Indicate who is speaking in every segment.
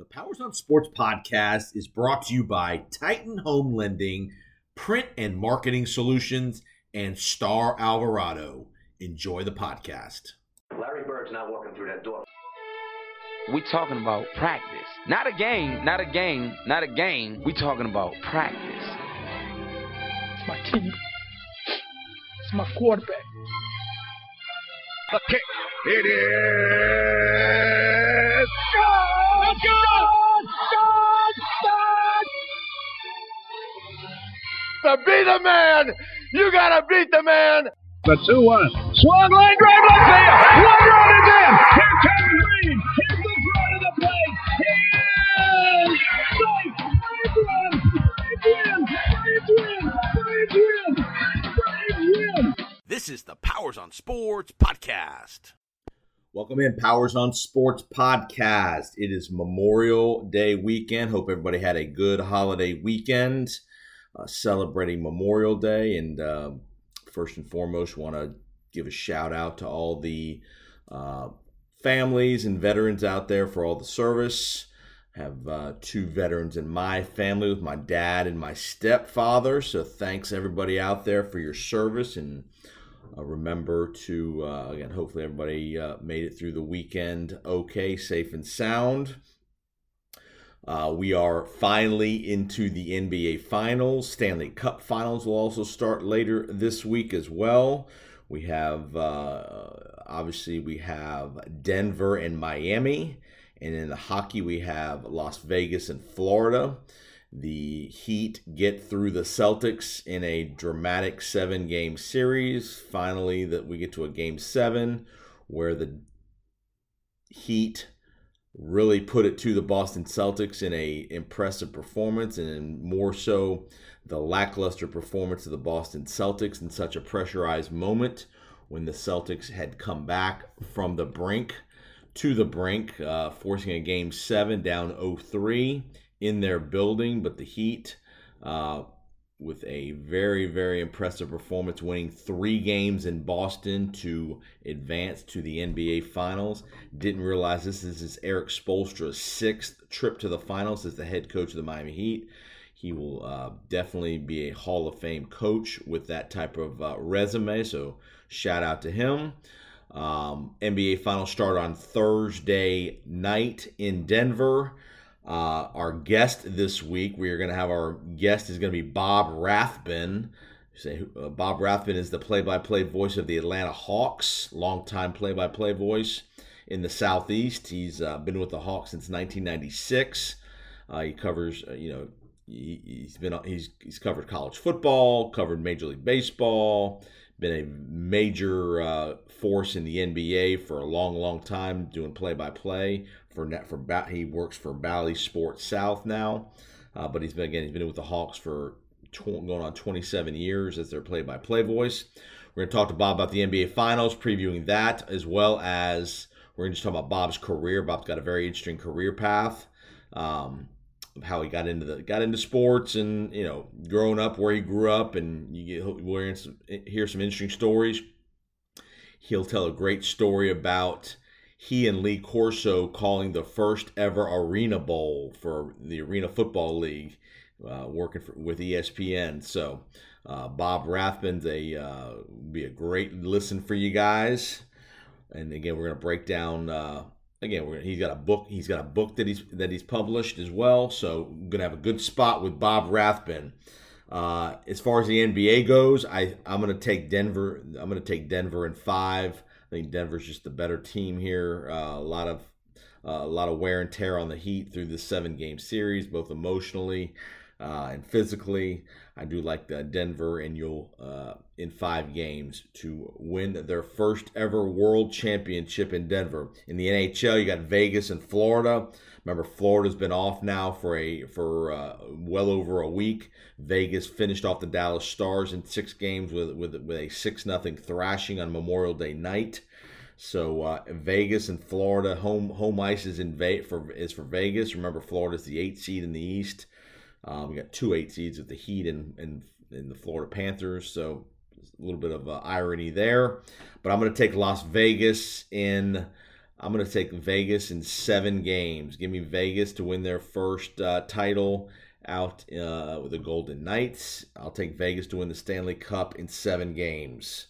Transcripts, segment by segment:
Speaker 1: The Powers on Sports podcast is brought to you by Titan Home Lending, Print and Marketing Solutions, and Star Alvarado. Enjoy the podcast.
Speaker 2: Larry Bird's not walking through that door.
Speaker 3: We're talking about practice. Not a game, not a game, not a game. We're talking about practice.
Speaker 4: It's my team. It's my quarterback.
Speaker 5: The kick. It is.
Speaker 4: Good! Good!
Speaker 5: To be the man, you gotta beat the man.
Speaker 6: The 2 1.
Speaker 4: Swung line drive left field. One run is in. Here comes Green. Here's the front of the plate. He is.
Speaker 1: This is the Powers on Sports podcast. Welcome in, Powers on Sports podcast. It is Memorial Day weekend. Hope everybody had a good holiday weekend uh, celebrating Memorial Day. And uh, first and foremost, want to give a shout out to all the uh, families and veterans out there for all the service. Have uh, two veterans in my family with my dad and my stepfather. So thanks everybody out there for your service and uh, remember to uh, again. Hopefully everybody uh, made it through the weekend okay, safe and sound. Uh, we are finally into the NBA Finals. Stanley Cup Finals will also start later this week as well. We have uh, obviously we have Denver and Miami, and in the hockey we have Las Vegas and Florida. The Heat get through the Celtics in a dramatic seven game series. Finally, that we get to a game seven where the Heat really put it to the Boston Celtics in a impressive performance and more so the lackluster performance of the Boston Celtics in such a pressurized moment when the Celtics had come back from the brink to the brink, uh, forcing a game seven down 0-3 in their building, but the Heat, uh, with a very, very impressive performance, winning three games in Boston to advance to the NBA Finals. Didn't realize this, this is Erik Spoelstra's sixth trip to the finals as the head coach of the Miami Heat. He will uh, definitely be a Hall of Fame coach with that type of uh, resume, so shout out to him. Um, NBA Finals start on Thursday night in Denver. Uh, our guest this week, we are going to have our guest is going to be Bob Rathbun. Uh, Bob Rathbun is the play-by-play voice of the Atlanta Hawks, longtime play-by-play voice in the Southeast. He's uh, been with the Hawks since 1996. Uh, he covers, uh, you know, he, has been he's he's covered college football, covered Major League Baseball, been a major uh, force in the NBA for a long, long time, doing play-by-play for net for he works for Bally Sports South now, uh, but he's been again he's been with the Hawks for tw- going on 27 years as their play-by-play voice. We're going to talk to Bob about the NBA Finals, previewing that as well as we're going to talk about Bob's career. Bob's got a very interesting career path. Um, how he got into the got into sports and you know growing up where he grew up and you get we'll hear some interesting stories. He'll tell a great story about he and Lee Corso calling the first ever Arena Bowl for the Arena Football League, uh, working for, with ESPN. So uh, Bob Rathbun's a uh, be a great listen for you guys. And again, we're gonna break down. Again, he's got a book. He's got a book that he's that he's published as well. So we're gonna have a good spot with Bob Rathbun. Uh, as far as the NBA goes, I I'm gonna take Denver. I'm gonna take Denver in five. I think Denver's just the better team here. Uh, a lot of uh, a lot of wear and tear on the Heat through this seven game series, both emotionally uh, and physically. I do like the Denver and you'll uh, in five games to win their first ever world championship in Denver. In the NHL, you got Vegas and Florida. Remember, Florida's been off now for a for uh, well over a week. Vegas finished off the Dallas Stars in six games with with, with a six nothing thrashing on Memorial Day night. So uh, Vegas and Florida home home ice is in Ve- for is for Vegas. Remember, Florida's the eight seed in the East. Um, we got two eight seeds with the Heat and and, and the Florida Panthers. So a little bit of uh, irony there, but I'm going to take Las Vegas in I'm going to take Vegas in seven games. Give me Vegas to win their first uh, title out uh, with the Golden Knights. I'll take Vegas to win the Stanley Cup in seven games.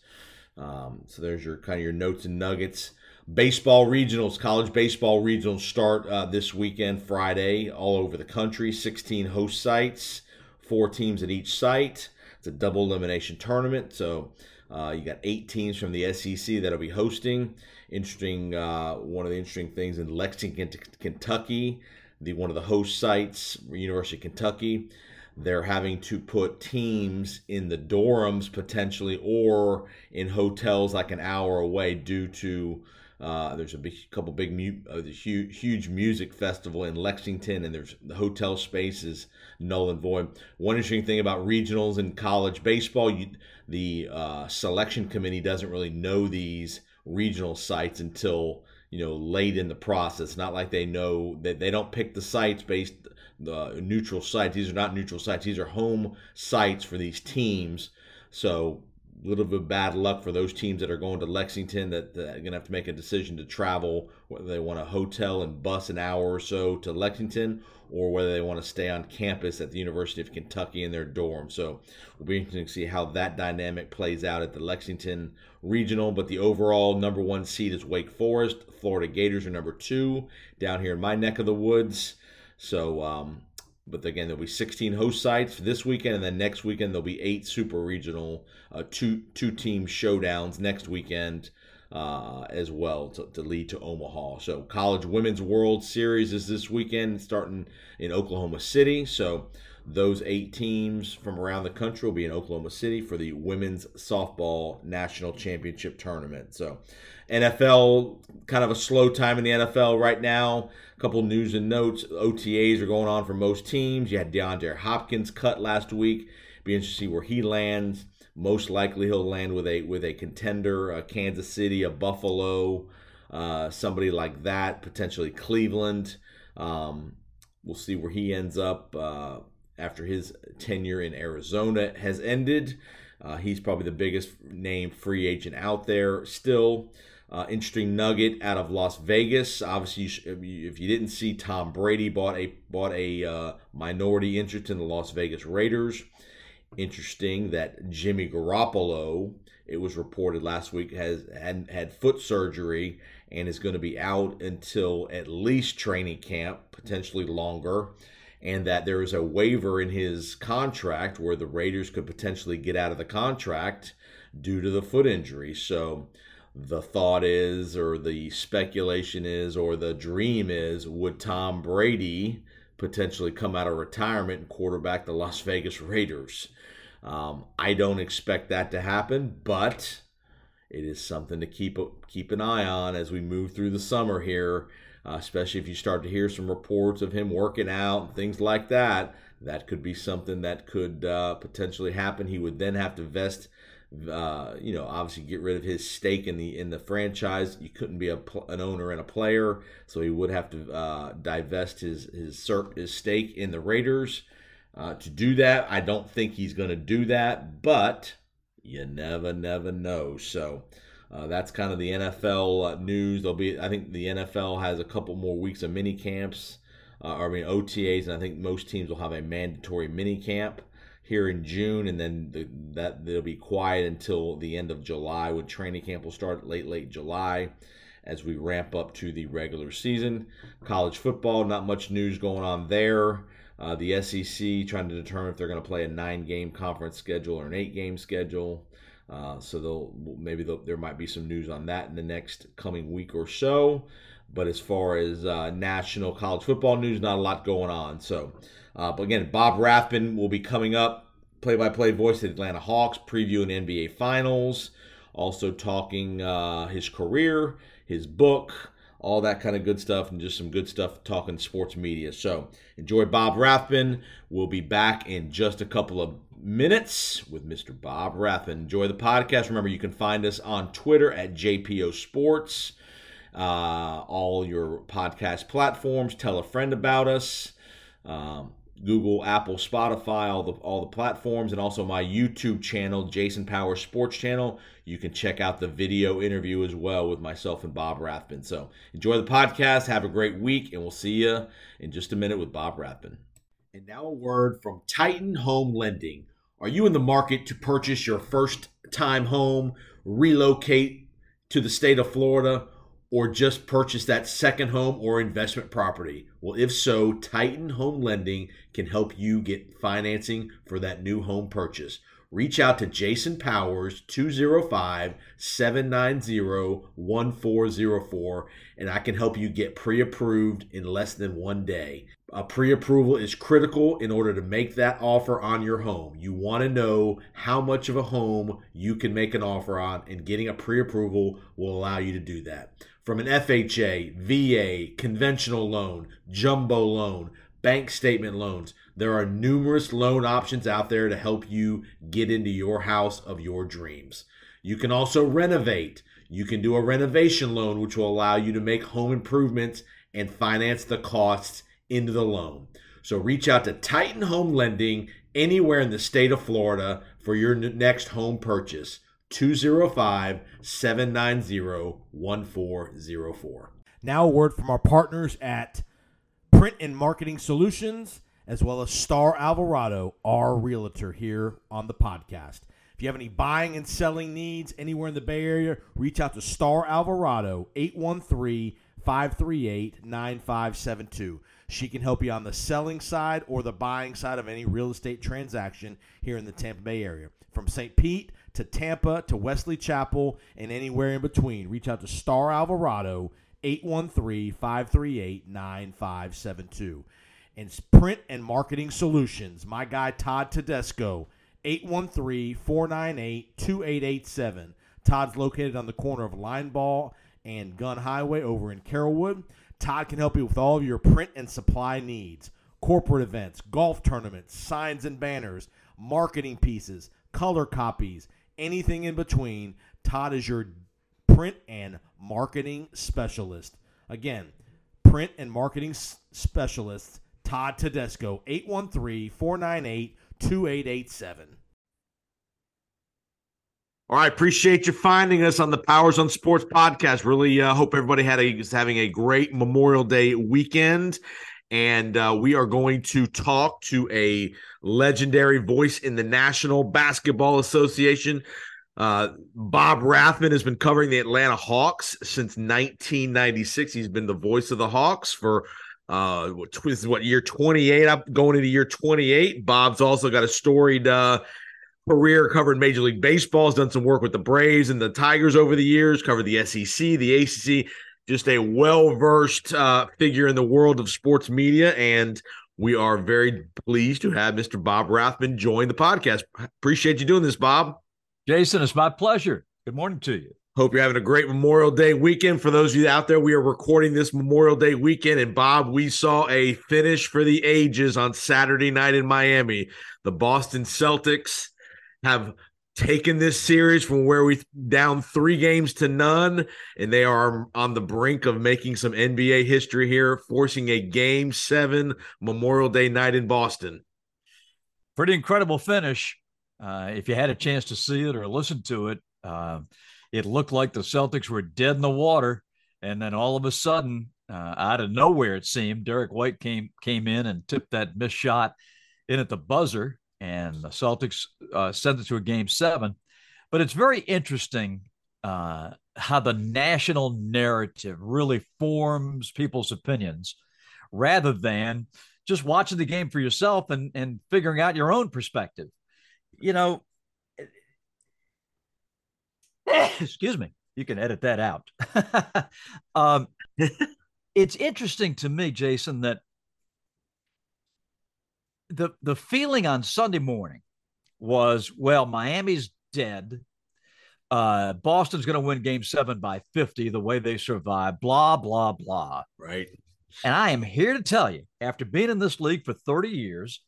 Speaker 1: Um, so there's your kind of your notes and nuggets. Baseball regionals, college baseball regionals start uh, this weekend, Friday, all over the country. 16 host sites, four teams at each site. It's a double elimination tournament, so uh, you got eight teams from the SEC that'll be hosting. Interesting. Uh, one of the interesting things in Lexington, Kentucky, the one of the host sites, University of Kentucky, they're having to put teams in the dorms potentially or in hotels like an hour away due to uh, there's a big, couple big, mu- uh, huge, huge music festival in Lexington, and there's the hotel space is null and void. One interesting thing about regionals in college baseball, you, the uh, selection committee doesn't really know these regional sites until you know late in the process. Not like they know that they don't pick the sites based the neutral sites. These are not neutral sites. These are home sites for these teams. So little bit of bad luck for those teams that are going to Lexington that, that are going to have to make a decision to travel, whether they want a hotel and bus an hour or so to Lexington or whether they want to stay on campus at the University of Kentucky in their dorm. So we'll be interesting to see how that dynamic plays out at the Lexington Regional. But the overall number one seed is Wake Forest. Florida Gators are number two down here in my neck of the woods. So um, but again, there'll be 16 host sites this weekend, and then next weekend there'll be eight super regional, uh, two two team showdowns next weekend uh, as well to, to, lead to Omaha. So College Women's World Series is this weekend, starting in Oklahoma City. So those eight teams from around the country will be in Oklahoma City for the Women's Softball National Championship Tournament. So NFL, kind of a slow time in the NFL right now. Couple news and notes. OTAs are going on for most teams. You had DeAndre Hopkins cut last week. Be interesting to see where he lands. Most likely he'll land with a with a contender, a Kansas City, a Buffalo, uh, somebody like that, potentially Cleveland. Um, we'll see where he ends up uh, after his tenure in Arizona has ended. Uh, he's probably the biggest name free agent out there still. Uh, interesting nugget out of Las Vegas. Obviously, if you didn't see, Tom Brady bought a bought a uh, minority interest in the Las Vegas Raiders. Interesting that Jimmy Garoppolo, it was reported last week, has had, had foot surgery and is going to be out until at least training camp, potentially longer, and that there is a waiver in his contract where the Raiders could potentially get out of the contract due to the foot injury. So the thought is, or the speculation is, or the dream is, would Tom Brady potentially come out of retirement and quarterback the Las Vegas Raiders? Um, I don't expect that to happen, but it is something to keep keep an eye on as we move through the summer here. Uh, especially if you start to hear some reports of him working out and things like that, that could be something that could uh, potentially happen. He would then have to vest uh, you know, obviously get rid of his stake in the in the franchise. You couldn't be a, an owner and a player, so he would have to uh, divest his his his stake in the Raiders. Uh, to do that, I don't think he's going to do that, but you never, never know. So uh, that's kind of the NFL uh, news. There'll be, I think, the NFL has a couple more weeks of mini camps, uh, or I mean OTAs, and I think most teams will have a mandatory mini camp here in June, and then the, that they'll be quiet until the end of July when training camp will start late, late July as we ramp up to the regular season. College football, not much news going on there. Uh, the SEC trying to determine if they're going to play a nine-game conference schedule or an eight-game schedule. Uh, so they'll maybe they'll, there might be some news on that in the next coming week or so. But as far as uh, national college football news, not a lot going on. So uh, but again, Bob Rathbun will be coming up, play by play voice of the Atlanta Hawks, previewing NBA Finals, also talking uh, his career, his book, all that kind of good stuff, and just some good stuff talking sports media. So enjoy Bob Rathbun. We'll be back in just a couple of minutes with Mr. Bob Rathbun. Enjoy the podcast. Remember, you can find us on Twitter at JPO Sports. Uh, all your podcast platforms. Tell a friend about us. Um, Google, Apple, Spotify, all the all the platforms, and also my YouTube channel, Jason Power Sports Channel. You can check out the video interview as well with myself and Bob Rathbun. So enjoy the podcast. Have a great week, and we'll see you in just a minute with Bob Rathbun. And now a word from Titan Home Lending. Are you in the market to purchase your first time home, relocate to the state of Florida? Or just purchase that second home or investment property? Well, if so, Titan Home Lending can help you get financing for that new home purchase. Reach out to Jason Powers 205 790 1404 and I can help you get pre approved in less than one day. A pre approval is critical in order to make that offer on your home. You want to know how much of a home you can make an offer on, and getting a pre approval will allow you to do that from an FHA, VA, conventional loan, jumbo loan, bank statement loans. There are numerous loan options out there to help you get into your house of your dreams. You can also renovate. You can do a renovation loan, which will allow you to make home improvements and finance the costs into the loan. So reach out to Titan Home Lending anywhere in the state of Florida for your next home purchase. 205 790 1404.
Speaker 6: Now, a word from our partners at Print and Marketing Solutions, as well as Star Alvarado, our realtor here on the podcast. If you have any buying and selling needs anywhere in the Bay Area, reach out to Star Alvarado, 813 538 9572. She can help you on the selling side or the buying side of any real estate transaction here in the Tampa Bay area. From St. Pete to Tampa to Wesley Chapel and anywhere in between. Reach out to Star Alvarado 813-538-9572. And Print and Marketing Solutions, my guy Todd Tedesco 813-498-2887. Todd's located on the corner of Linebaugh and Gunn Highway over in Carrollwood. Todd can help you with all of your print and supply needs. Corporate events, golf tournaments, signs and banners, marketing pieces, color copies, anything in between, Todd is your print and marketing specialist. Again, print and marketing specialist, Todd Tedesco, 813 498 2887.
Speaker 1: All right, appreciate you finding us on the Powers on Sports podcast. Really uh, hope everybody had a is having a great Memorial Day weekend, and uh, we are going to talk to a legendary voice in the National Basketball Association. Uh, Bob Rathbun has been covering the Atlanta Hawks since 1996. He's been the voice of the Hawks for uh, what, this is what year 28 I'm going into year 28. Bob's also got a storied uh, career covering Major League Baseball. Has done some work with the Braves and the Tigers over the years. Covered the SEC, the ACC. Just a well versed uh, figure in the world of sports media and we are very pleased to have Mr. Bob Rathbun join the podcast. Appreciate you doing this, Bob.
Speaker 7: Jason, it's my pleasure. Good morning to you.
Speaker 1: Hope you're having a great Memorial Day weekend. For those of you out there, we are recording this Memorial Day weekend. And Bob, we saw a finish for the ages on Saturday night in Miami. The Boston Celtics have taken this series from where we down three games to none, and they are on the brink of making some NBA history here, forcing a game seven Memorial Day night in Boston.
Speaker 7: Pretty incredible finish. Uh, if you had a chance to see it or listen to it, uh, it looked like the Celtics were dead in the water, and then all of a sudden, uh, out of nowhere, it seemed Derrick White came came in and tipped that missed shot in at the buzzer, and the Celtics uh, sent it to a game seven. But it's very interesting uh, how the national narrative really forms people's opinions rather than just watching the game for yourself and, and figuring out your own perspective. You know, excuse me, you can edit that out. um, it's interesting to me, Jason, that the the feeling on Sunday morning was, well, Miami's dead. Uh, Boston's going to win Game Seven by fifty. The way they survived, blah blah blah.
Speaker 1: Right.
Speaker 7: And I am here to tell you, after being in this league for thirty years,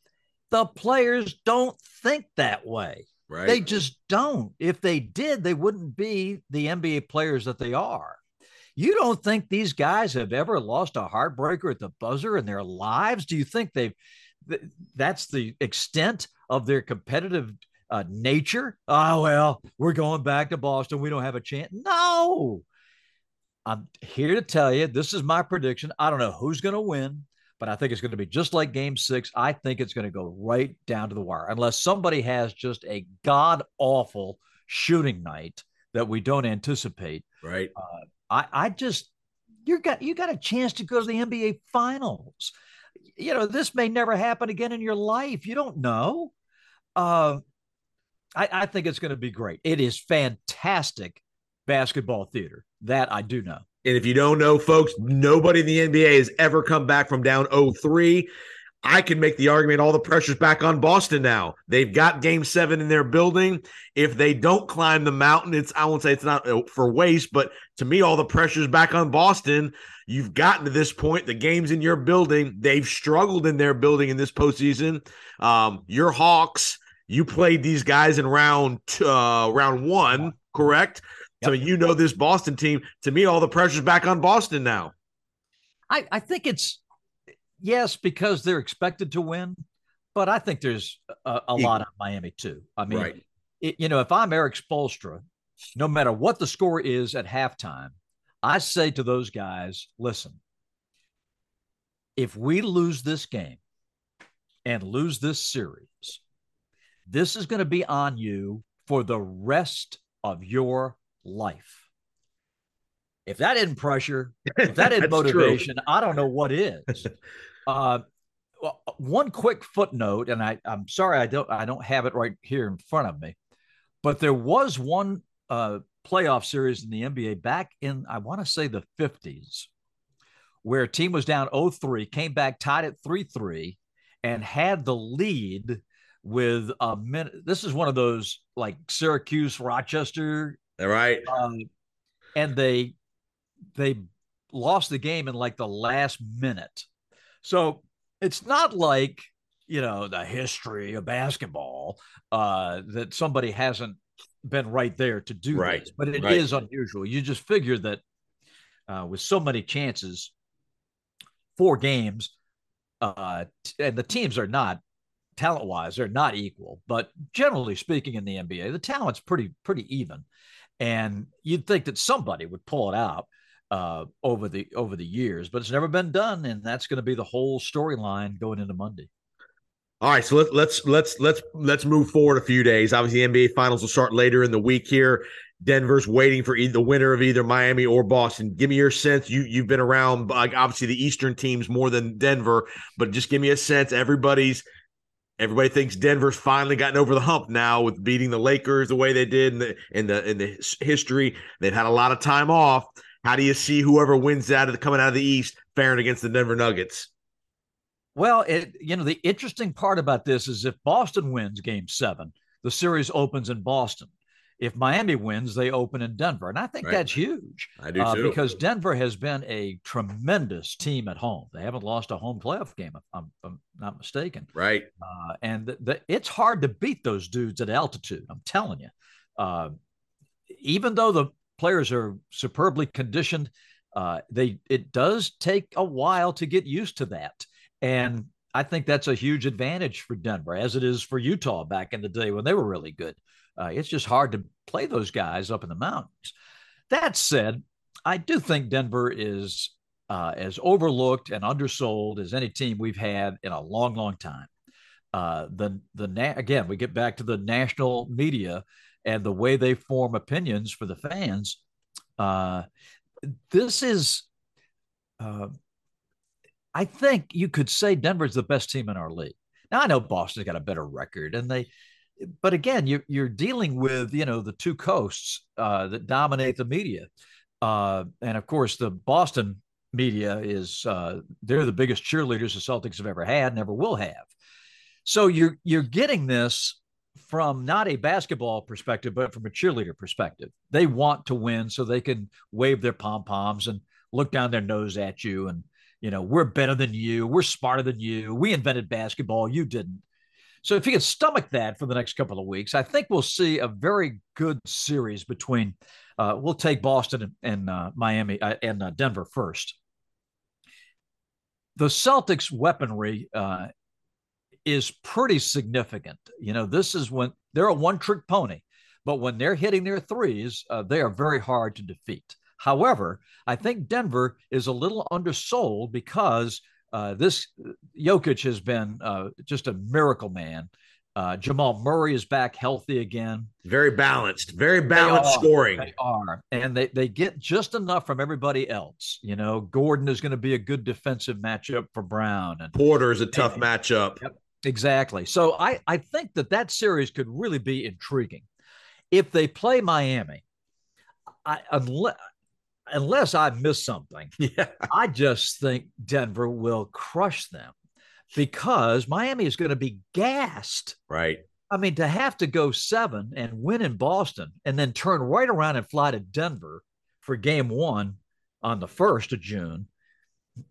Speaker 7: the players don't think that way.
Speaker 1: Right.
Speaker 7: They just don't. If they did, they wouldn't be the NBA players that they are. You don't think these guys have ever lost a heartbreaker at the buzzer in their lives? Do you think they've th- that's the extent of their competitive uh, nature. Oh well, we're going back to Boston. We don't have a chance. No, I'm here to tell you this is my prediction. I don't know who's going to win, but I think it's going to be just like game six. I think it's going to go right down to the wire, unless somebody has just a god awful shooting night that we don't anticipate.
Speaker 1: Right.
Speaker 7: Uh, I, I just, you got, you got a chance to go to the NBA finals. You know, this may never happen again in your life. You don't know. Uh, I, I think it's going to be great. It is fantastic basketball theater. That I do know.
Speaker 1: And if you don't know, folks, nobody in the NBA has ever come back from down 0-3. I can make the argument all the pressure's back on Boston now. They've got game seven in their building. If they don't climb the mountain, it's I won't say it's not uh, for waste, but to me, all the pressure's back on Boston. You've gotten to this point. The game's in your building. They've struggled in their building in this postseason. Um, your Hawks, you played these guys in round uh, round one, correct? Yep. So you know this Boston team. To me, all the pressure's back on Boston now.
Speaker 7: I, I think it's yes because they're expected to win, but I think there's a, a lot on Miami too. I mean, right. it, you know, if I'm Erik Spoelstra, no matter what the score is at halftime, I say to those guys, listen, if we lose this game and lose this series, this is going to be on you for the rest of your life. If that isn't pressure, if that isn't motivation, true. I don't know what is. uh, well, one quick footnote, and I, I'm sorry I don't I don't have it right here in front of me, but there was one uh, playoff series in the NBA back in I want to say the 50s, where a team was down 0-3, came back tied at 3-3, and had the lead with a minute. This is one of those like Syracuse, Rochester
Speaker 1: all right.
Speaker 7: Um, and they they lost the game in like the last minute. So it's not like you know the history of basketball uh, that somebody hasn't been right there to do
Speaker 1: right.
Speaker 7: this, but it
Speaker 1: right.
Speaker 7: is unusual. You just figure that uh, with so many chances, four games, uh, and the teams are not talent wise, they're not equal, but generally speaking, in the NBA, the talent's pretty pretty even and you'd think that somebody would pull it out uh, over the over the years, but it's never been done, and that's going to be the whole storyline going into Monday.
Speaker 1: All right, so let, let's let's let's let's move forward a few days. Obviously, NBA Finals will start later in the week here. Denver's waiting for the winner of either Miami or Boston. Give me your sense. You you've been around like obviously the Eastern teams more than Denver, but just give me a sense. Everybody's Everybody thinks Denver's finally gotten over the hump now with beating the Lakers the way they did in the in the in the history. They've had a lot of time off. How do you see whoever wins out of coming out of the East faring against the Denver Nuggets?
Speaker 7: Well, it, you know the interesting part about this is if Boston wins Game Seven, the series opens in Boston if Miami wins, they open in Denver. And I think right. that's huge.
Speaker 1: I do uh,
Speaker 7: because Denver has been a tremendous team at home. They haven't lost a home playoff game, if I'm, if I'm not mistaken.
Speaker 1: Right.
Speaker 7: Uh, and the, the, it's hard to beat those dudes at altitude. I'm telling you. Uh, even though the players are superbly conditioned, uh, they it does take a while to get used to that. And I think that's a huge advantage for Denver, as it is for Utah back in the day when they were really good. Uh, it's just hard to play those guys up in the mountains. That said, I do think Denver is uh, as overlooked and undersold as any team we've had in a long, long time. Uh, the the na- again, we get back to the national media and the way they form opinions for the fans. Uh, this is, uh, I think you could say Denver's the best team in our league. Now I know Boston's got a better record, and they but again, you're you're dealing with you know the two coasts uh, that dominate the media, uh, and of course the Boston media is uh, they're the biggest cheerleaders the Celtics have ever had, never will have. So you're you're getting this from not a basketball perspective, but from a cheerleader perspective. They want to win so they can wave their pom poms and look down their nose at you and you know we're better than you, we're smarter than you, we invented basketball, you didn't. So if you can stomach that for the next couple of weeks, I think we'll see a very good series between. Uh, we'll take Boston and, and uh, Miami uh, and uh, Denver first. The Celtics' weaponry uh, is pretty significant. You know, this is when they're a one trick pony, but when they're hitting their threes, uh, they are very hard to defeat. However, I think Denver is a little undersold because uh, this Jokic has been uh, just a miracle man. Uh, Jamal Murray is back healthy again.
Speaker 1: Very balanced, very balanced
Speaker 7: They are.
Speaker 1: scoring.
Speaker 7: They are, and they they get just enough from everybody else. You know, Gordon is going to be a good defensive matchup for Brown, and
Speaker 1: Porter is a tough matchup.
Speaker 7: Exactly. So I, I think that that series could really be intriguing. If they play Miami, I, unless, unless I miss something,
Speaker 1: Yeah.
Speaker 7: I just think Denver will crush them because Miami is going to be gassed.
Speaker 1: Right.
Speaker 7: I mean, to have to go seven and win in Boston and then turn right around and fly to Denver for game one on the 1st of June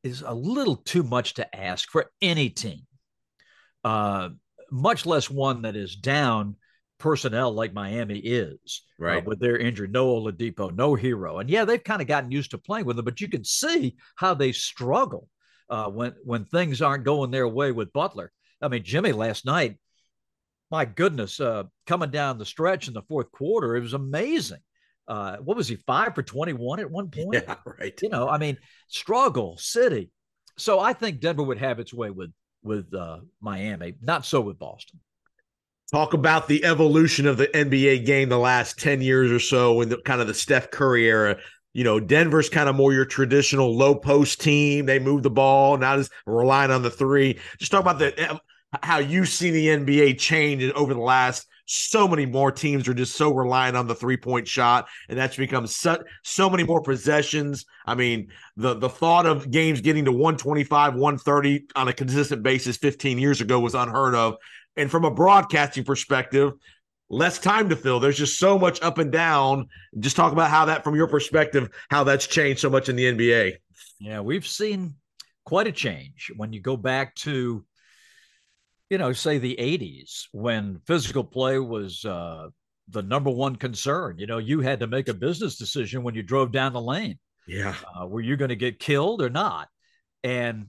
Speaker 7: is a little too much to ask for any team, uh, much less one that is down personnel like Miami is. uh,
Speaker 1: Right.
Speaker 7: with their injury, no Oladipo, no Herro. And yeah, they've kind of gotten used to playing with them, but you can see how they struggle uh, when, when things aren't going their way with Butler. I mean, Jimmy last night, my goodness, uh, coming down the stretch in the fourth quarter, it was amazing. Uh, what was he, five for 21 at one point?
Speaker 1: Yeah. Right.
Speaker 7: You know, I mean, struggle, city. So I think Denver would have its way with with uh, Miami, not so with Boston.
Speaker 1: Talk about the evolution of the NBA game the last 10 years or so in the kind of the Steph Curry era. You know, Denver's kind of more your traditional low post team. They move the ball, now just relying on the three. Just talk about the eh, how you see the NBA change over the last so many more teams are just so reliant on the three point shot, and that's become so, so many more possessions. I mean, the the thought of games getting to 125, 130 on a consistent basis 15 years ago was unheard of. And from a broadcasting perspective, less time to fill. There's just so much up and down. Just talk about how that, from your perspective, how that's changed so much in the NBA.
Speaker 7: Yeah, we've seen quite a change when you go back to, you know, say the 80s when physical play was uh, the number one concern. You know, you had to make a business decision when you drove down the lane.
Speaker 1: Yeah.
Speaker 7: Uh, were you going to get killed or not? And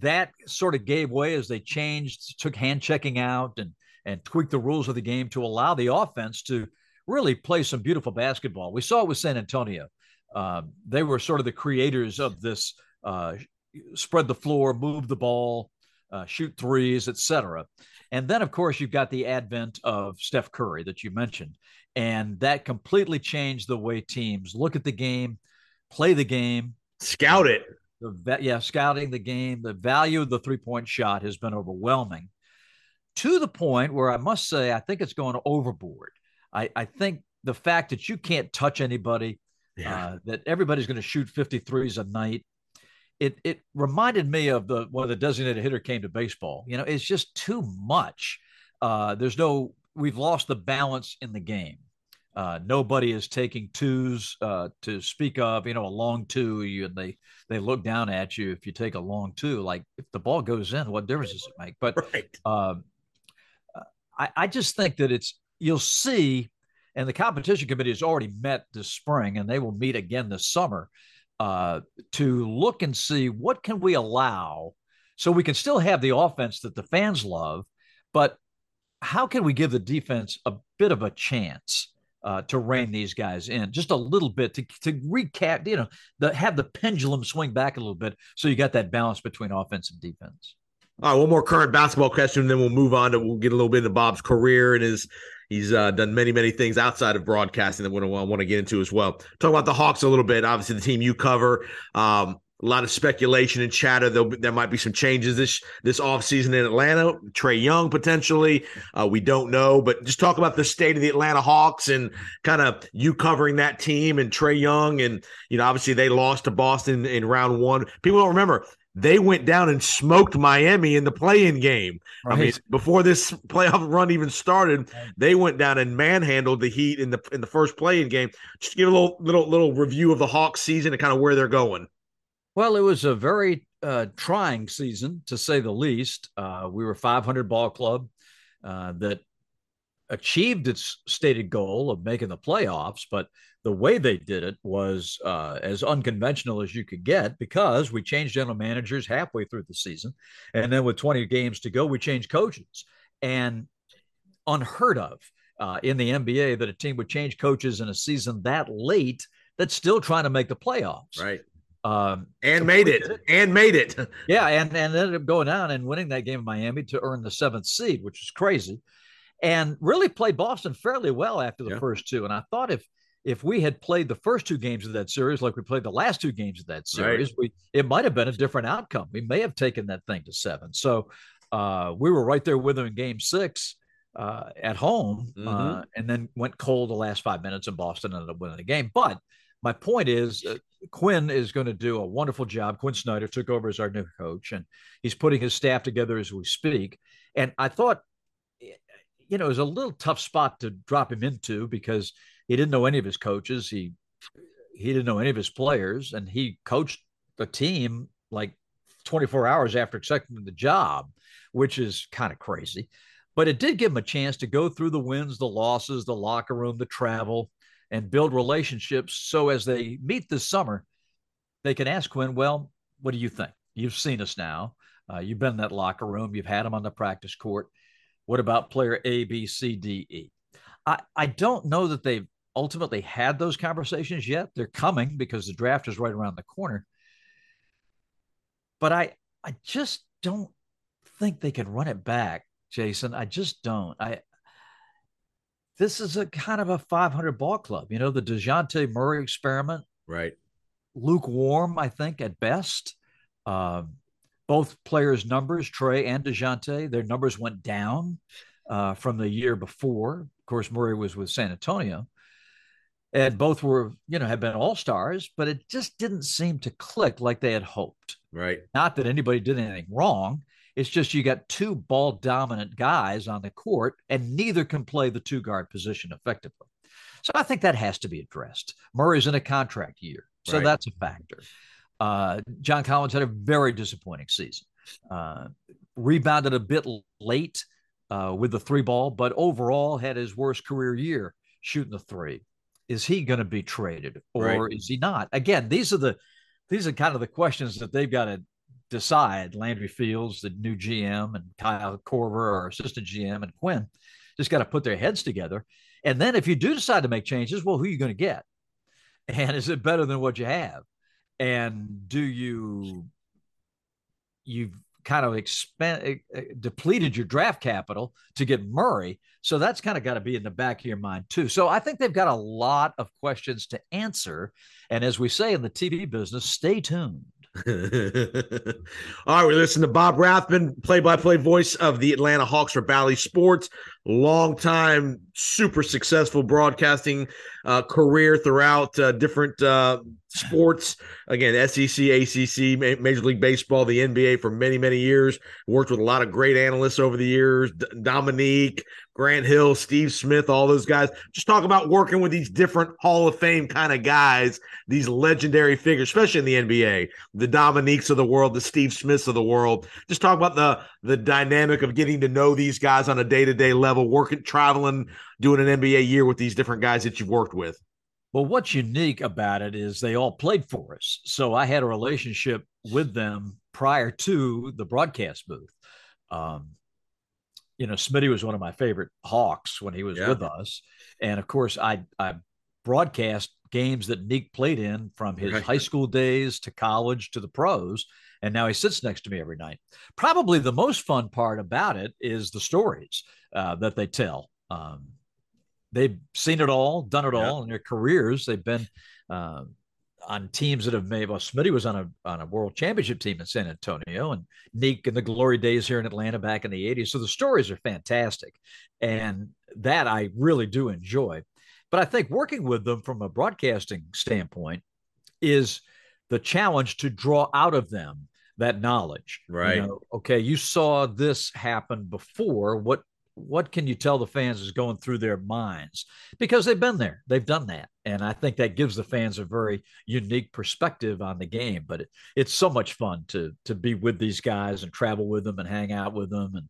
Speaker 7: that sort of gave way as they changed, took hand checking out and and tweaked the rules of the game to allow the offense to really play some beautiful basketball. We saw it with San Antonio. Uh, they were sort of the creators of this uh, spread the floor, move the ball, uh, shoot threes, etc. And then, of course, you've got the advent of Steph Curry that you mentioned, and that completely changed the way teams look at the game, play the game,
Speaker 1: Scout it.
Speaker 7: The yeah, scouting the game, the value of the three point shot has been overwhelming to the point where I must say, I think it's going overboard. I, I think the fact that you can't touch anybody,
Speaker 1: Yeah.
Speaker 7: uh, that everybody's going to shoot 53s a night, it, it reminded me of the when the designated hitter came to baseball. You know, it's just too much. Uh, there's no, we've lost the balance in the game. Uh, nobody is taking twos uh, to speak of. You know, a long two, you, and they they look down at you if you take a long two. Like if the ball goes in, what difference does it make? But
Speaker 1: right.
Speaker 7: um, I, I just think that it's you'll see, and the competition committee has already met this spring, and they will meet again this summer uh, to look and see what can we allow, so we can still have the offense that the fans love, but how can we give the defense a bit of a chance? Uh, to rein these guys in just a little bit to, to recap, you know, the, have the pendulum swing back a little bit so you got that balance between offense and defense.
Speaker 1: All right, one more current basketball question, then we'll move on to we'll get a little bit into Bob's career and his he's uh, done many many things outside of broadcasting that we want to get into as well. Talk about the Hawks a little bit. Obviously, the team you cover. Um, a lot of speculation and chatter. There'll be, there might be some changes this this offseason in Atlanta. Trae Young potentially. Uh, we don't know, but just talk about the state of the Atlanta Hawks and kind of you covering that team and Trae Young. And you know, obviously they lost to Boston in round one. People don't remember they went down and smoked Miami in the play-in game. I mean, before this playoff run even started, they went down and manhandled the Heat in the in the first play-in game. Just give a little little little review of the Hawks season and kind of where they're going.
Speaker 7: Well, it was a very uh, trying season, to say the least. Uh, we were 500 ball club uh, that achieved its stated goal of making the playoffs, but the way they did it was uh, as unconventional as you could get because we changed general managers halfway through the season. And then with 20 games to go, we changed coaches. And unheard of uh, in the NBA that a team would change coaches in a season that late that's still trying to make the playoffs.
Speaker 1: Right.
Speaker 7: Um,
Speaker 1: and
Speaker 7: so
Speaker 1: made it.
Speaker 7: it.
Speaker 1: And made it.
Speaker 7: Yeah, and and ended up going down and winning that game in Miami to earn the seventh seed, which is crazy, and really played Boston fairly well after the
Speaker 1: Yeah.
Speaker 7: first two. And I thought if if we had played the first two games of that series like we played the last two games of that series, we it might have been a different outcome. We may have taken that thing to seven. So uh, we were right there with them in Game Six. Uh, at home, uh,
Speaker 1: Mhm.
Speaker 7: and then went cold the last five minutes, and Boston ended up winning the game. But my point is, uh, Quin is going to do a wonderful job. Quin Snyder took over as our new coach, and he's putting his staff together as we speak. And I thought, you know, it was a little tough spot to drop him into because he didn't know any of his coaches. He he didn't know any of his players, and he coached the team like 24 hours after accepting the job, which is kind of crazy. But it did give him a chance to go through the wins, the losses, the locker room, the travel, and build relationships. So as they meet this summer, they can ask Quin, well, what do you think? You've seen us now. Uh, you've been in that locker room. You've had them on the practice court. What about player A, B, C, D, E? I, I don't know that they've ultimately had those conversations yet. They're coming because the draft is right around the corner. But I I just don't think they can run it back, Jason. I just don't. I this is a kind of a 500 ball club. You know, the DeJounte Murray experiment,
Speaker 1: Right.
Speaker 7: lukewarm, I think, at best. Um, both players' numbers, Trae and DeJounte, their numbers went down uh, from the year before. Of course, Murray was with San Antonio. And both were, you know, had been all stars, but it just didn't seem to click like they had hoped.
Speaker 1: Right.
Speaker 7: Not that anybody did anything wrong. It's just you got two ball dominant guys on the court, and neither can play the two guard position effectively. So I think that has to be addressed. Murray's in a contract year, so
Speaker 1: Right.
Speaker 7: that's a factor. Uh, John Collins had a very disappointing season. Uh, rebounded a bit late uh, with the three ball, but overall had his worst career year shooting the three. Is he going to be traded or
Speaker 1: Right.
Speaker 7: is he not? Again, these are the these are kind of the questions that they've got to decide. Landry Fields, the new GM, and Kyle Korver, our assistant GM, and Quin, just got to put their heads together. And then if you do decide to make changes, well, who are you going to get? And is it better than what you have? And do you you've kind of expend uh, depleted your draft capital to get Murray? So that's kind of got to be in the back of your mind too. So I think they've got a lot of questions to answer. And as we say in the TV business, stay tuned.
Speaker 1: All right, we listen to Bob Rathbun, play-by-play voice of the Atlanta Hawks for Bally Sports. Long-time, super successful broadcasting uh, career throughout uh, different uh, sports. Again, SEC, ACC, Ma- Major League Baseball, the NBA for many, many years. Worked with a lot of great analysts over the years. D- Dominique, Grant Hill, Steve Smith, all those guys. Just talk about working with these different Hall of Fame kind of guys, these legendary figures, especially in the NBA the Dominiques of the world, the Steve Smiths of the world. Just talk about the the dynamic of getting to know these guys on a day to day level, working, traveling, doing an NBA year with these different guys that you've worked with.
Speaker 7: Well, what's unique about it is they all played for us. So I had a relationship with them prior to the broadcast booth. Um, you know, Smitty was one of my favorite Hawks when he was
Speaker 1: Yeah.
Speaker 7: with us. And of course, I, I broadcast games that Nique played in from his
Speaker 1: Right.
Speaker 7: high school days to college to the pros. And now he sits next to me every night. Probably the most fun part about it is the stories uh, that they tell. Um, they've seen it all, done it
Speaker 1: Yeah.
Speaker 7: all in their careers. They've been uh, on teams that have made. Well, Smitty was on a on a world championship team in San Antonio, and Nique in the glory days here in Atlanta back in the '80s. So the stories are fantastic, and that I really do enjoy. But I think working with them from a broadcasting standpoint is the challenge to draw out of them that knowledge. You
Speaker 1: Right.
Speaker 7: know, okay, you saw this happen before. What what can you tell the fans is going through their minds? Because they've been there, they've done that, and I think that gives the fans a very unique perspective on the game. But it, it's so much fun to to be with these guys and travel with them and hang out with them, and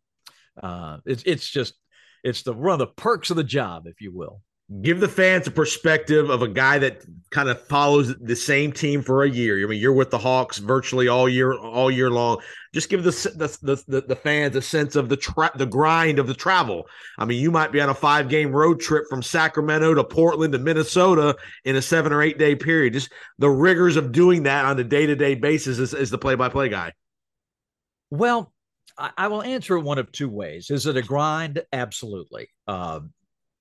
Speaker 7: uh, it's it's just it's the one of the perks of the job, if you will.
Speaker 1: Give the fans a perspective of a guy that kind of follows the same team for a year. I mean, you're with the Hawks virtually all year, all year long. Just give the the the, the fans a sense of the tra- the grind of the travel. I mean, you might be on a five game road trip from Sacramento to Portland to Minnesota in a seven or eight day period. Just the rigors of doing that on a day to day basis as, as the play by play guy.
Speaker 7: Well, I, I, will answer it one of two ways. Is it a grind? Absolutely. Um,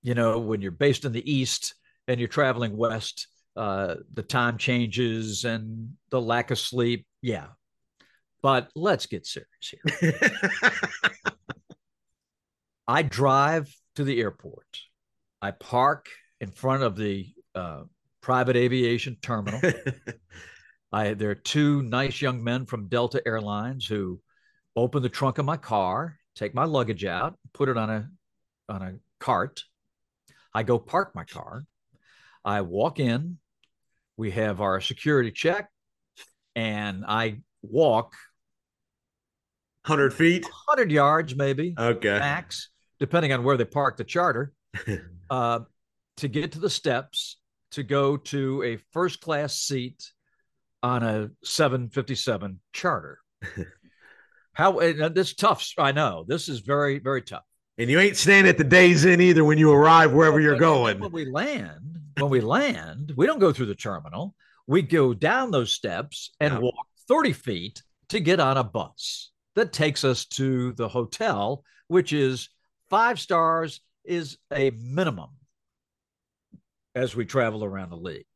Speaker 7: you know, when you're based in the East and you're traveling West, uh, the time changes and the lack of sleep. Yeah. But let's get serious here. I drive to the airport. I park in front of the uh, private aviation terminal. I there are two nice young men from Delta Airlines who open the trunk of my car, take my luggage out, put it on a on a cart. I go park my car. I walk in. We have our security check, and I walk
Speaker 1: 100 feet,
Speaker 7: 100 yards, maybe.
Speaker 1: Okay.
Speaker 7: Max, depending on where they park the charter, uh, to get to the steps to go to a first class seat on a 757 charter. How this tough? I know this is very very tough.
Speaker 1: And you ain't staying at the Days Inn either when you arrive wherever you're going.
Speaker 7: When we land, when we land, we don't go through the terminal. We go down those steps and yeah. walk 30 feet to get on a bus that takes us to the hotel, which is five stars is a minimum as we travel around the league.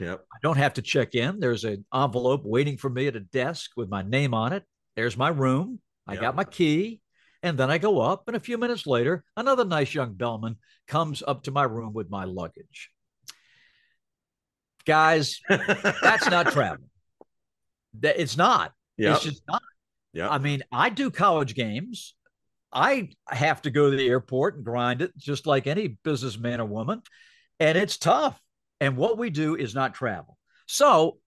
Speaker 1: Yep.
Speaker 7: I don't have to check in. There's an envelope waiting for me at a desk with my name on it. There's my room. I got my key. And then I go up, and a few minutes later, another nice young bellman comes up to my room with my luggage. Guys, that's not travel. It's not. Yep. It's just not.
Speaker 1: Yeah.
Speaker 7: I mean, I do college games. I have to go to the airport and grind it just like any businessman or woman. And it's tough. And what we do is not travel. So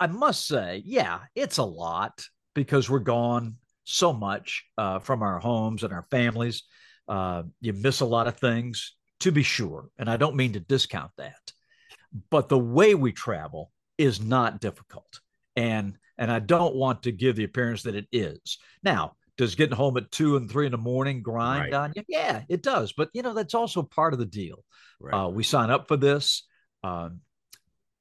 Speaker 7: I must say, yeah, it's a lot because we're gone so much uh, from our homes and our families. Uh, you miss a lot of things, to be sure. And I don't mean to discount that. But the way we travel is not difficult. And and I don't want to give the appearance that it is. Now, does getting home at two and three in the morning grind right. on you? Yeah, it does. But you know, that's also part of the deal. Right. Uh, we sign up for this. Um,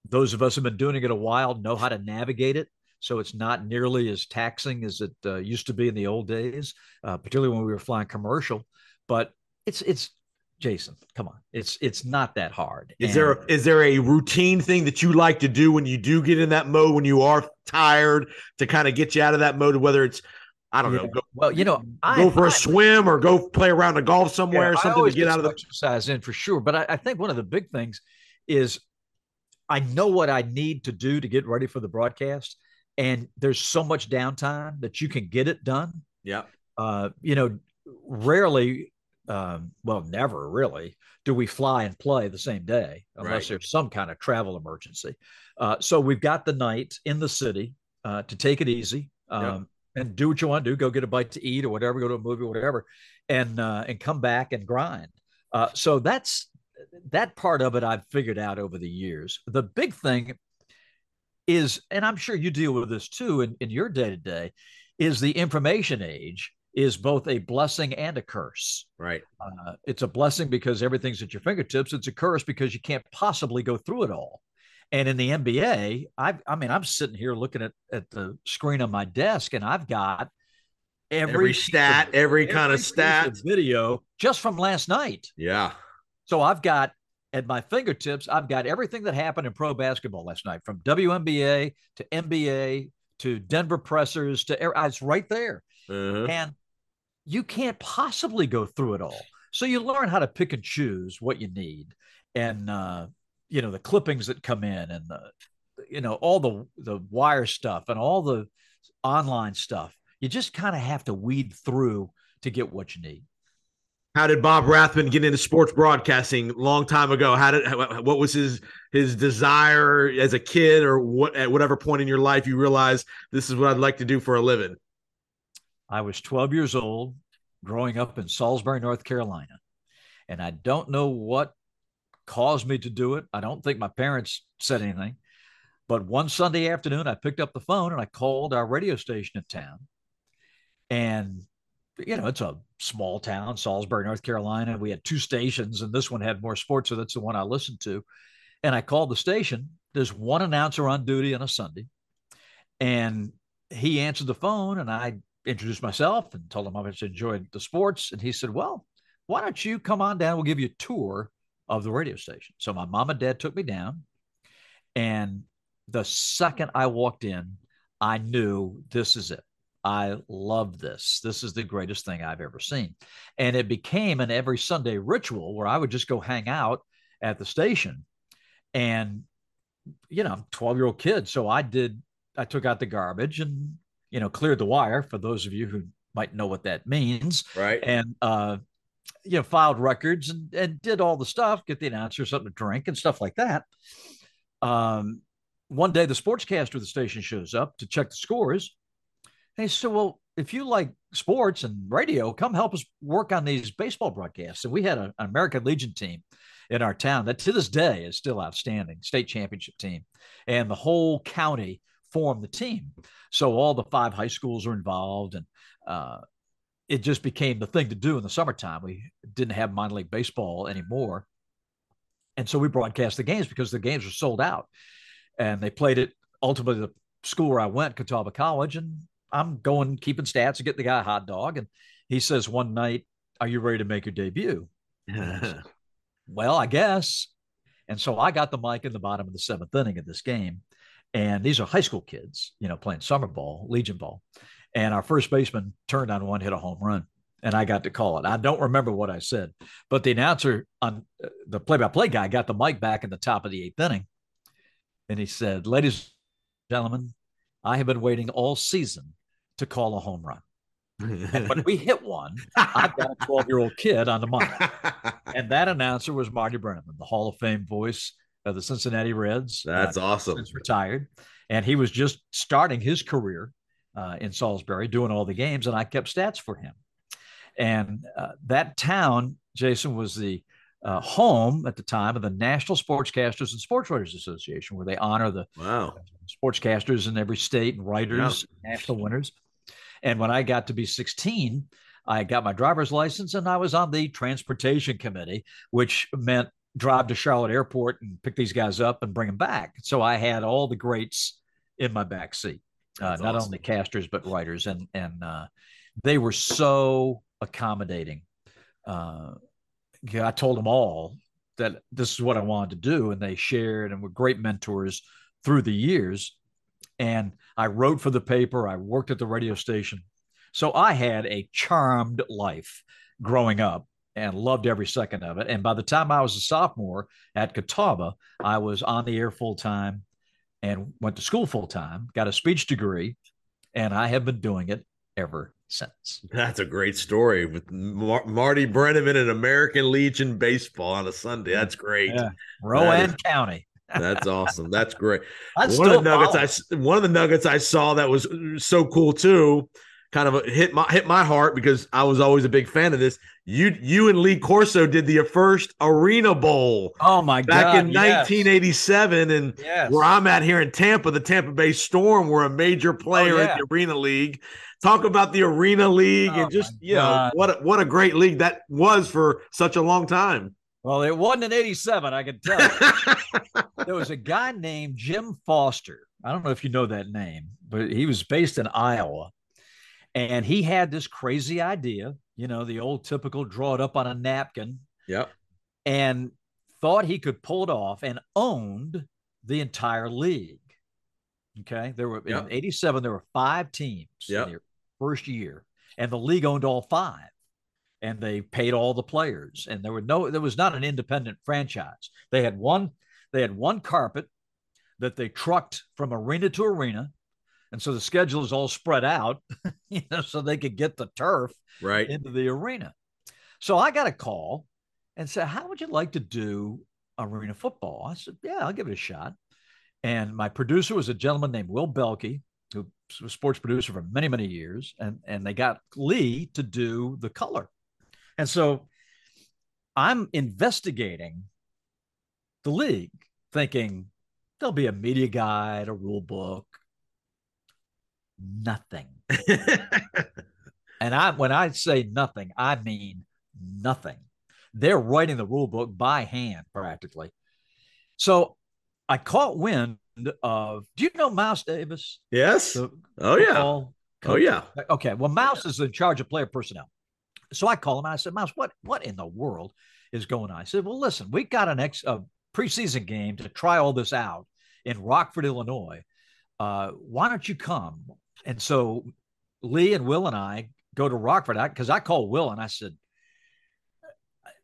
Speaker 7: those of us who've been doing it a while know how to navigate it so it's not nearly as taxing as it uh, used to be in the old days, uh, particularly when we were flying commercial. But it's it's Jason, come on, it's it's not that hard.
Speaker 1: Is and, there a, is there a routine thing that you like to do when you do get in that mode when you are tired to kind of get you out of that mode? Whether it's I don't yeah. know. Go,
Speaker 7: well, you know,
Speaker 1: go I, for a swim or go play around a golf somewhere yeah, or something to get, get out of the
Speaker 7: exercise in for sure. But I, I, think one of the big things is I know what I need to do to get ready for the broadcast, and there's so much downtime that you can get it done.
Speaker 1: Yeah.
Speaker 7: Uh, you know, rarely, um, well, never really do we fly and play the same day unless right. there's some kind of travel emergency. Uh, so we've got the night in the city uh, to take it easy um, and do what you want to do. Go get a bite to eat or whatever. Go to a movie, or whatever, and uh, and come back and grind. Uh, so that's that part of it I've figured out over the years. The big thing is, and I'm sure you deal with this too in, in your day to day, is the information age is both a blessing and a curse.
Speaker 1: Right.
Speaker 7: Uh, it's a blessing because everything's at your fingertips. It's a curse because you can't possibly go through it all. And in the NBA, I I mean, I'm sitting here looking at, at the screen on my desk, and I've got every,
Speaker 1: every stat, of, every, every, kind of stat,
Speaker 7: video just from last night.
Speaker 1: Yeah.
Speaker 7: So I've got at my fingertips, I've got everything that happened in pro basketball last night from WNBA to NBA to Denver Pressers to it's right there.
Speaker 1: Uh-huh.
Speaker 7: And you can't possibly go through it all. So you learn how to pick and choose what you need. And, uh, you know, the clippings that come in and the, you know, all the, the wire stuff and all the online stuff. You just kind of have to weed through to get what you need.
Speaker 1: How did Bob Rathbun get into sports broadcasting long time ago? How did what was his his desire as a kid, or what at whatever point in your life you realized this is what I'd like to do for a living?
Speaker 7: I was 12 years old, growing up in Salisbury, North Carolina, And I don't know what caused me to do it. I don't think my parents said anything. But one Sunday afternoon, I picked up the phone and I called our radio station in town. And, you know, it's a small town, Salisbury, North Carolina. We had two stations, and this one had more sports, so that's the one I listened to. And I called the station. There's one announcer on duty on a Sunday. And he answered the phone, and I introduced myself and told him I enjoyed the sports. And he said, Well, why don't you come on down? We'll give you a tour of the radio station. So my mom and dad took me down. And the second I walked in, I knew this is it. I love this. This is the greatest thing I've ever seen. And it became an every Sunday ritual where I would just go hang out at the station. And, you know, I'm 12 year old kid. So I did, I took out the garbage and, you know, cleared the wire for those of you who might know what that means.
Speaker 1: Right.
Speaker 7: And, uh, you know, filed records and, and did all the stuff, get the announcer something to drink and stuff like that. Um, one day the sportscaster of the station shows up to check the scores. He said, Well, if you like sports and radio, come help us work on these baseball broadcasts. And we had a, an American Legion team in our town that to this day is still outstanding, state championship team. And the whole county formed the team. So all the five high schools are involved and uh, it just became the thing to do in the summertime. We didn't have minor league baseball anymore. And so we broadcast the games because the games were sold out. And they played it ultimately the school where I went, Catawba College, and I'm going keeping stats and get the guy a hot dog. And he says one night, Are you ready to make your debut? Said, well, I guess. And so I got the mic in the bottom of the seventh inning of this game. And these are high school kids, you know, playing summer ball, Legion ball. And our first baseman turned on one, hit a home run, and I got to call it. I don't remember what I said, but the announcer on uh, the play-by-play guy got the mic back in the top of the eighth inning, and he said, "Ladies and gentlemen, I have been waiting all season to call a home run." and when we hit one, I've got a 12 year old kid on the mic. And that announcer was Marty Brennaman, the Hall of Fame voice of the Cincinnati Reds.
Speaker 1: That's uh, awesome.
Speaker 7: Since retired. And he was just starting his career uh, in Salisbury, doing all the games, and I kept stats for him. And uh, that town, Jason, was the uh, home at the time of the National Sportscasters and Sports Writers Association, where they honor the
Speaker 1: wow.
Speaker 7: sportscasters in every state and writers, yeah. national winners. And when I got to be 16, I got my driver's license and I was on the transportation committee, which meant drive to Charlotte Airport and pick these guys up and bring them back. So I had all the greats in my back seat, uh, not awesome. only casters but writers, and and uh, they were so accommodating. Uh, I told them all that this is what I wanted to do, and they shared and were great mentors through the years. And I wrote for the paper, I worked at the radio station. So I had a charmed life growing up and loved every second of it. And by the time I was a sophomore at Catawba, I was on the air full time and went to school full time, got a speech degree, and I have been doing it ever since.
Speaker 1: That's a great story with Mar- Marty Brennaman and American Legion baseball on a Sunday. That's great. Yeah.
Speaker 7: Rowan County.
Speaker 1: That's awesome. That's great. That's one of the nuggets follow. I one of the nuggets I saw that was uh, so cool too, kind of hit my hit my heart because I was always a big fan of this. You you and Lee Corso did the uh, first Arena Bowl.
Speaker 7: Oh my
Speaker 1: back
Speaker 7: god!
Speaker 1: Back in yes. 1987, and yes. where I'm at here in Tampa, the Tampa Bay Storm were a major player oh, yeah. in the Arena League. Talk about the Arena League oh, and just you know what a, what a great league that was for such a long time.
Speaker 7: Well, it wasn't in 87, I can tell you. there was a guy named Jim Foster. I don't know if you know that name, but he was based in Iowa. And he had this crazy idea, you know, the old typical draw it up on a napkin.
Speaker 1: Yep.
Speaker 7: And thought he could pull it off and owned the entire league. Okay. There were yep. in 87, there were five teams
Speaker 1: yep.
Speaker 7: First year, and the league owned all five and they paid all the players and there were no there was not an independent franchise. They had one they had one carpet that they trucked from arena to arena and so the schedule is all spread out you know so they could get the turf
Speaker 1: right.
Speaker 7: into the arena. So i got a call and said how would you like to do arena football? I said yeah i'll give it a shot. And my producer was a gentleman named will belke who was a sports producer for many many years and and they got lee to do the color and so I'm investigating the league, thinking there'll be a media guide, a rule book. Nothing. and I when I say nothing, I mean nothing. They're writing the rule book by hand practically. So I caught wind of do you know Mouse Davis?
Speaker 1: Yes.
Speaker 7: The
Speaker 1: oh yeah.
Speaker 7: football
Speaker 1: Oh yeah.
Speaker 7: Okay. Well, Mouse is in charge of player personnel. So I call him and I said, Mouse, what what in the world is going on? I said, Well, listen, we got an ex a preseason game to try all this out in Rockford, Illinois. Uh, why don't you come? And so Lee and Will and I go to Rockford because I called Will and I said,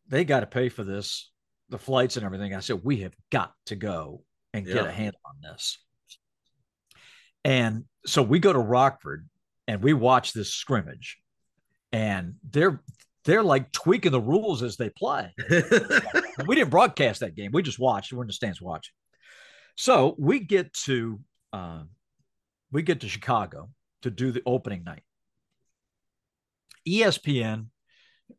Speaker 7: they got to pay for this, the flights and everything. I said, we have got to go and get a handle on this. And so we go to Rockford and we watch this scrimmage, and they're they're like tweaking the rules as they play. We didn't broadcast that game; we just watched. We're in the stands watching. So we get to um, we get to Chicago to do the opening night. ESPN.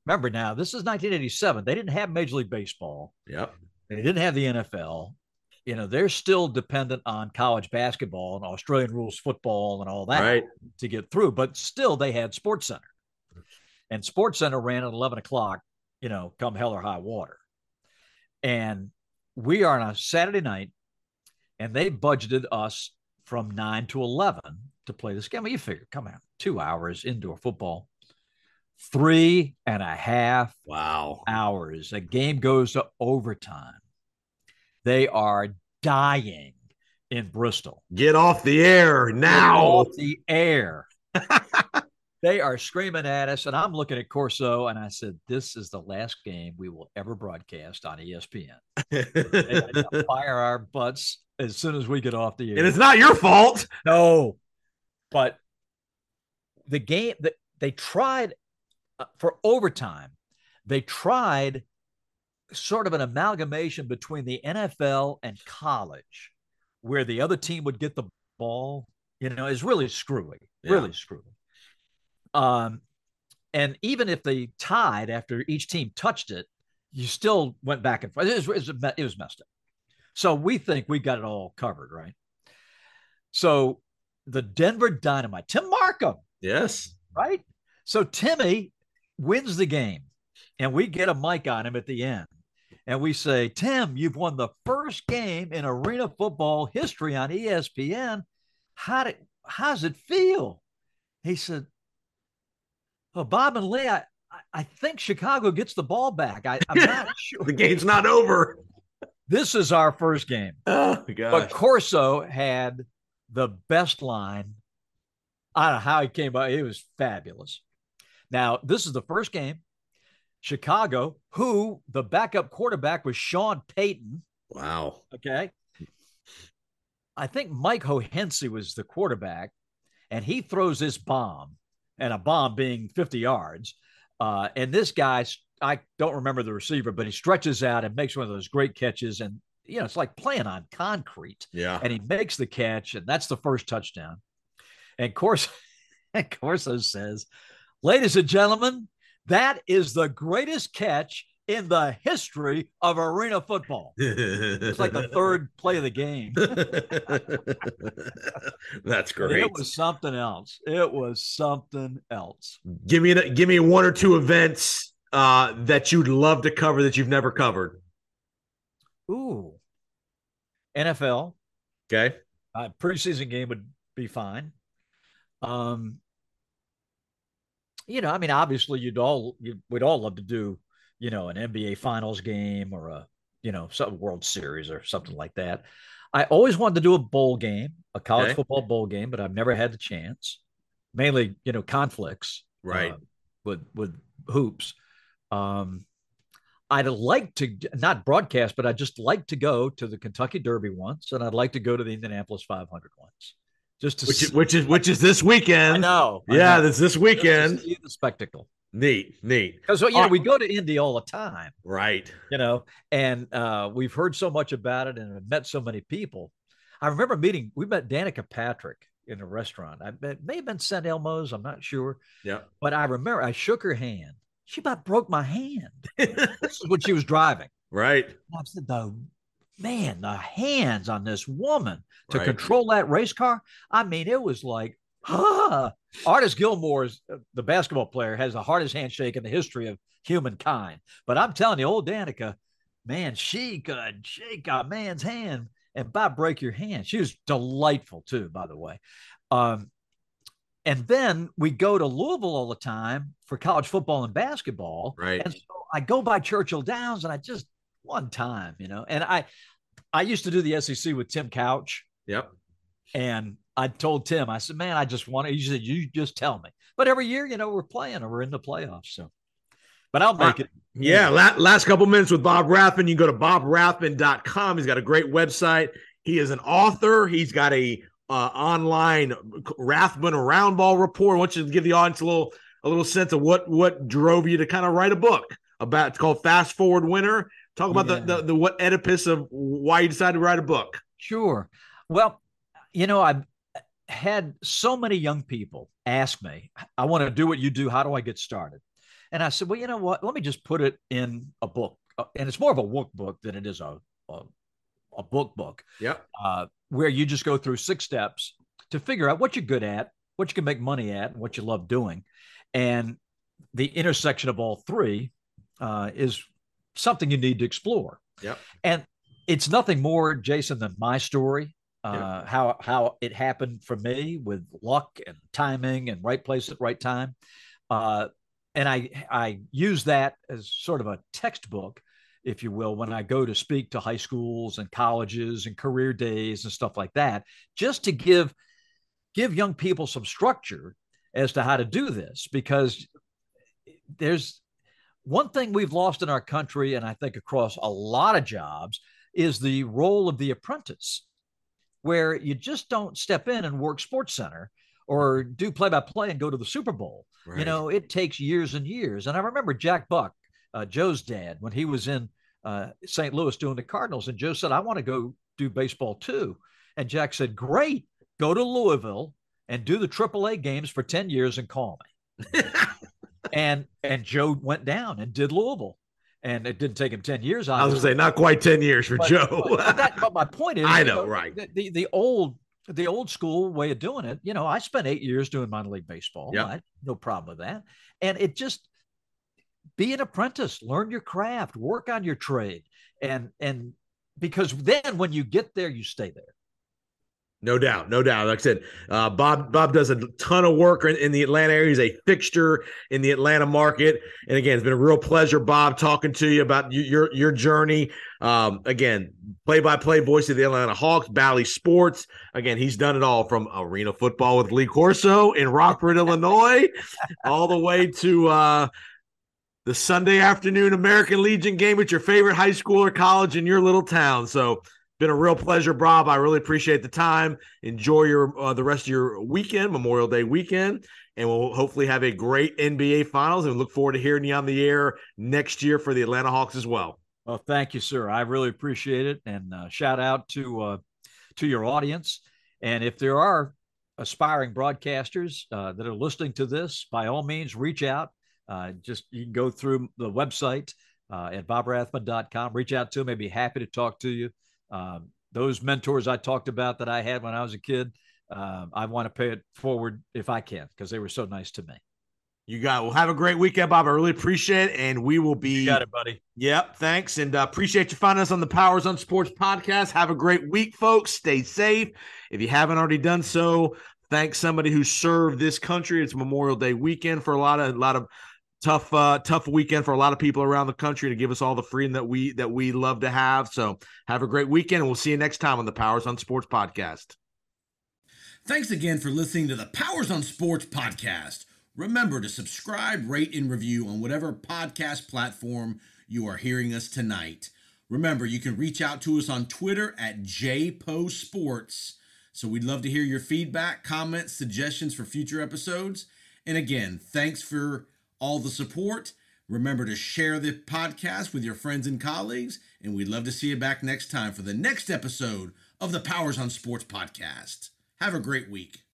Speaker 7: Remember now, this is 1987. They didn't have Major League Baseball.
Speaker 1: yep.
Speaker 7: They didn't have the NFL. You know, they're still dependent on college basketball and Australian rules football and all that
Speaker 1: Right.
Speaker 7: to get through. But still, they had Sports Center, and Sports Center ran at 11 o'clock. You know, come hell or high water. And we are on a Saturday night, and they budgeted us from nine to 11 to play this game. Well, you figure, come on, two hours indoor football, three and a half
Speaker 1: Wow.
Speaker 7: hours. A game goes to overtime. They are dying in Bristol.
Speaker 1: Get off the air now.
Speaker 7: Off the air. they are screaming at us, and I'm looking at Corso, and I said, "This is the last game we will ever broadcast on ESPN." They had to fire our butts as soon as we get off the air.
Speaker 1: and it's not your fault.
Speaker 7: No, but the game that they tried uh, for overtime, they tried sort of an amalgamation between the NFL and college, where the other team would get the ball. You know, is really screwy, really screwy. Um, and even if they tied after each team touched it, you still went back and forth. It was, it was messed up. So we think we got it all covered, right? So the Denver Dynamite, Tim Marcum,
Speaker 1: Yes.
Speaker 7: right? So Timmy wins the game, and we get a mic on him at the end. And we say, Tim, you've won the first game in arena football history on ESPN. How did how's it feel? He said, Well, Bob and Lee, I, I- I think Chicago gets the ball back. I, I'm not sure.
Speaker 1: The game's not over.
Speaker 7: This is our first game.
Speaker 1: Oh gosh.
Speaker 7: But Corso had the best line. I don't know how he came by. It was fabulous. Now, this is the first game. Chicago, who the backup quarterback was Sean Payton.
Speaker 1: wow.
Speaker 7: Okay. I think Mike Hohensee was the quarterback, and he throws this bomb, and a bomb being 50 yards. Uh, and this guy, I don't remember the receiver, but he stretches out and makes one of those great catches. And, you know, it's like playing on concrete
Speaker 1: Yeah.
Speaker 7: and he makes the catch, and that's the first touchdown. And Corso, and Corso says, "Ladies and gentlemen, that is the greatest catch in the history of arena football." It's like the third play of the game.
Speaker 1: That's great.
Speaker 7: It was something else. It was something else.
Speaker 1: give me a, give me one or two events uh, that you'd love to cover that you've never covered.
Speaker 7: Ooh, NFL
Speaker 1: Okay.
Speaker 7: uh, preseason game would be fine. Um, you know, I mean, obviously, you'd all you, we'd all love to do, you know, an NBA Finals game or a, you know, some World Series or something like that. I always wanted to do a bowl game, a college
Speaker 1: Okay.
Speaker 7: football bowl game, but I've never had the chance. Mainly, you know, conflicts,
Speaker 1: Right.
Speaker 7: uh, with with hoops. Um, I'd like to not broadcast, but I'd just like to go to the Kentucky Derby once, and I'd like to go to the Indianapolis 500 once, just to
Speaker 1: Which is, which is which is this
Speaker 7: I
Speaker 1: weekend.
Speaker 7: know. I
Speaker 1: Yeah,
Speaker 7: know.
Speaker 1: this this weekend.
Speaker 7: the spectacle.
Speaker 1: Neat, neat.
Speaker 7: Because you know we go to Indy all the time,
Speaker 1: Right.
Speaker 7: you know, and uh, we've heard so much about it and met so many people. I remember meeting. We met Danica Patrick in a restaurant. I it may have been St. Elmo's. I'm not sure,
Speaker 1: Yeah.
Speaker 7: but I remember I shook her hand she about broke my hand. this is when she was driving.
Speaker 8: Right.
Speaker 7: I said, man, the hands on this woman to
Speaker 8: Right.
Speaker 7: control that race car. I mean, it was like, ah. Artis Gilmore is uh, the basketball player, has the hardest handshake in the history of humankind. But I'm telling you, old Danica, man, she could shake a man's hand and about break your hand. She was delightful too, by the way. Um, and then we go to Louisville all the time for college football and basketball.
Speaker 8: Right.
Speaker 7: And so I go by Churchill Downs and I just one time, you know, and I I used to do the SEC with Tim Couch.
Speaker 8: Yep.
Speaker 7: And I told Tim, I said, man, I just want to, he said, you just tell me. But every year, you know, we're playing or we're in the playoffs. So, but I'll make it.
Speaker 1: Yeah, la- last couple minutes with Bob Rathbun. You can go to bobrathbun.com. He's got a great website. He is an author. He's got a uh, online Rathbun around ball report. I want you to give the audience a little a little sense of what what drove you to kind of write a book about. It's called Fast Forward Winner. Talk about
Speaker 7: Yeah.
Speaker 1: the, the the what Oedipus of why you decided to write a book.
Speaker 7: Sure. Well, you know, I've had so many young people ask me, I want to do what you do. How do I get started? And I said, well, you know what? Let me just put it in a book. Uh, And it's more of a workbook than it is a, a, a book book.
Speaker 8: Yep.
Speaker 7: uh, where you just go through six steps to figure out what you're good at, what you can make money at, and what you love doing. And the intersection of all three uh, is something you need to explore.
Speaker 8: Yep.
Speaker 7: And it's nothing more, Jason, than my story. Uh, How how it happened for me with luck and timing and right place at right time, uh, and I I use that as sort of a textbook if you will, when I go to speak to high schools and colleges and career days and stuff like that, just to give give young people some structure as to how to do this because there's one thing we've lost in our country and I think across a lot of jobs is the role of the apprentice where you just don't step in and work sports center or do play by play and go to the Super Bowl. You know, it takes years and years. And I remember Jack Buck, uh, Joe's dad, when he was in uh, St. Louis doing the Cardinals, and Joe said, I want to go do baseball too. And Jack said, Great, go to Louisville and do the AAA games for 10 years and call me. and and Joe went down and did Louisville. And it didn't take him 10 years.
Speaker 1: I was gonna say not quite ten years for
Speaker 7: But-
Speaker 1: Joe.
Speaker 7: but, that- but my point is,
Speaker 1: I
Speaker 7: you
Speaker 1: know, right.
Speaker 7: The, the the old the old school way of doing it. You know, I spent eight years doing minor league baseball.
Speaker 8: Yeah.
Speaker 7: I- no problem with that. And it just be an apprentice, learn your craft, work on your trade, and and because then when you get there, you stay there.
Speaker 1: No doubt, no doubt. Like I said, uh, Bob Bob does a ton of work in, in the Atlanta area. He's a fixture in the Atlanta market. And again, it's been a real pleasure, Bob, talking to you about your your journey. Um, again, play by play voice of the Atlanta Hawks, Bally Sports. Again, he's done it all from arena football with Lee Corso in Rockford, Illinois, all the way to uh, the Sunday afternoon American Legion game at your favorite high school or college in your little town. So been a real pleasure, Bob. I really appreciate the time. Enjoy your uh, the rest of your weekend, Memorial Day weekend, and we'll hopefully have a great NBA Finals. And look forward to hearing you on the air next year for the Atlanta Hawks as well.
Speaker 7: Well, thank you, sir. I really appreciate it, and uh, shout out to uh, to your audience. And if there are aspiring broadcasters uh, that are listening to this, by all means, reach out. Uh, just you can go through the website uh, at bobrathbun.com. Reach out to them. I'd be happy to talk to you. Um, those mentors I talked about that I had when I was a kid, um, I want to pay it forward if I can because they were so nice to me.
Speaker 1: You got. Well, have a great weekend, Bob. I really appreciate it, and we will be.
Speaker 7: You got it, buddy.
Speaker 1: Yep. Thanks. And uh, appreciate you finding us on the Powers on Sports podcast. Have a great week, folks. Stay safe. If you haven't already done so, thank somebody who served this country. It's Memorial Day weekend for a lot of a lot of tough uh tough weekend for a lot of people around the country to give us all the freedom that we that we love to have. So have a great weekend and we'll see you next time on the Powers on Sports podcast.
Speaker 9: Thanks again for listening to the Powers on Sports podcast. Remember to subscribe, rate, and review on whatever podcast platform you are hearing us tonight. Remember, you can reach out to us on Twitter at JPoSports. So we'd love to hear your feedback, comments, suggestions for future episodes. And again, thanks for all the support. Remember to share the podcast with your friends and colleagues. And we'd love to see you back next time for the next episode of the Powers on Sports podcast. Have a great week.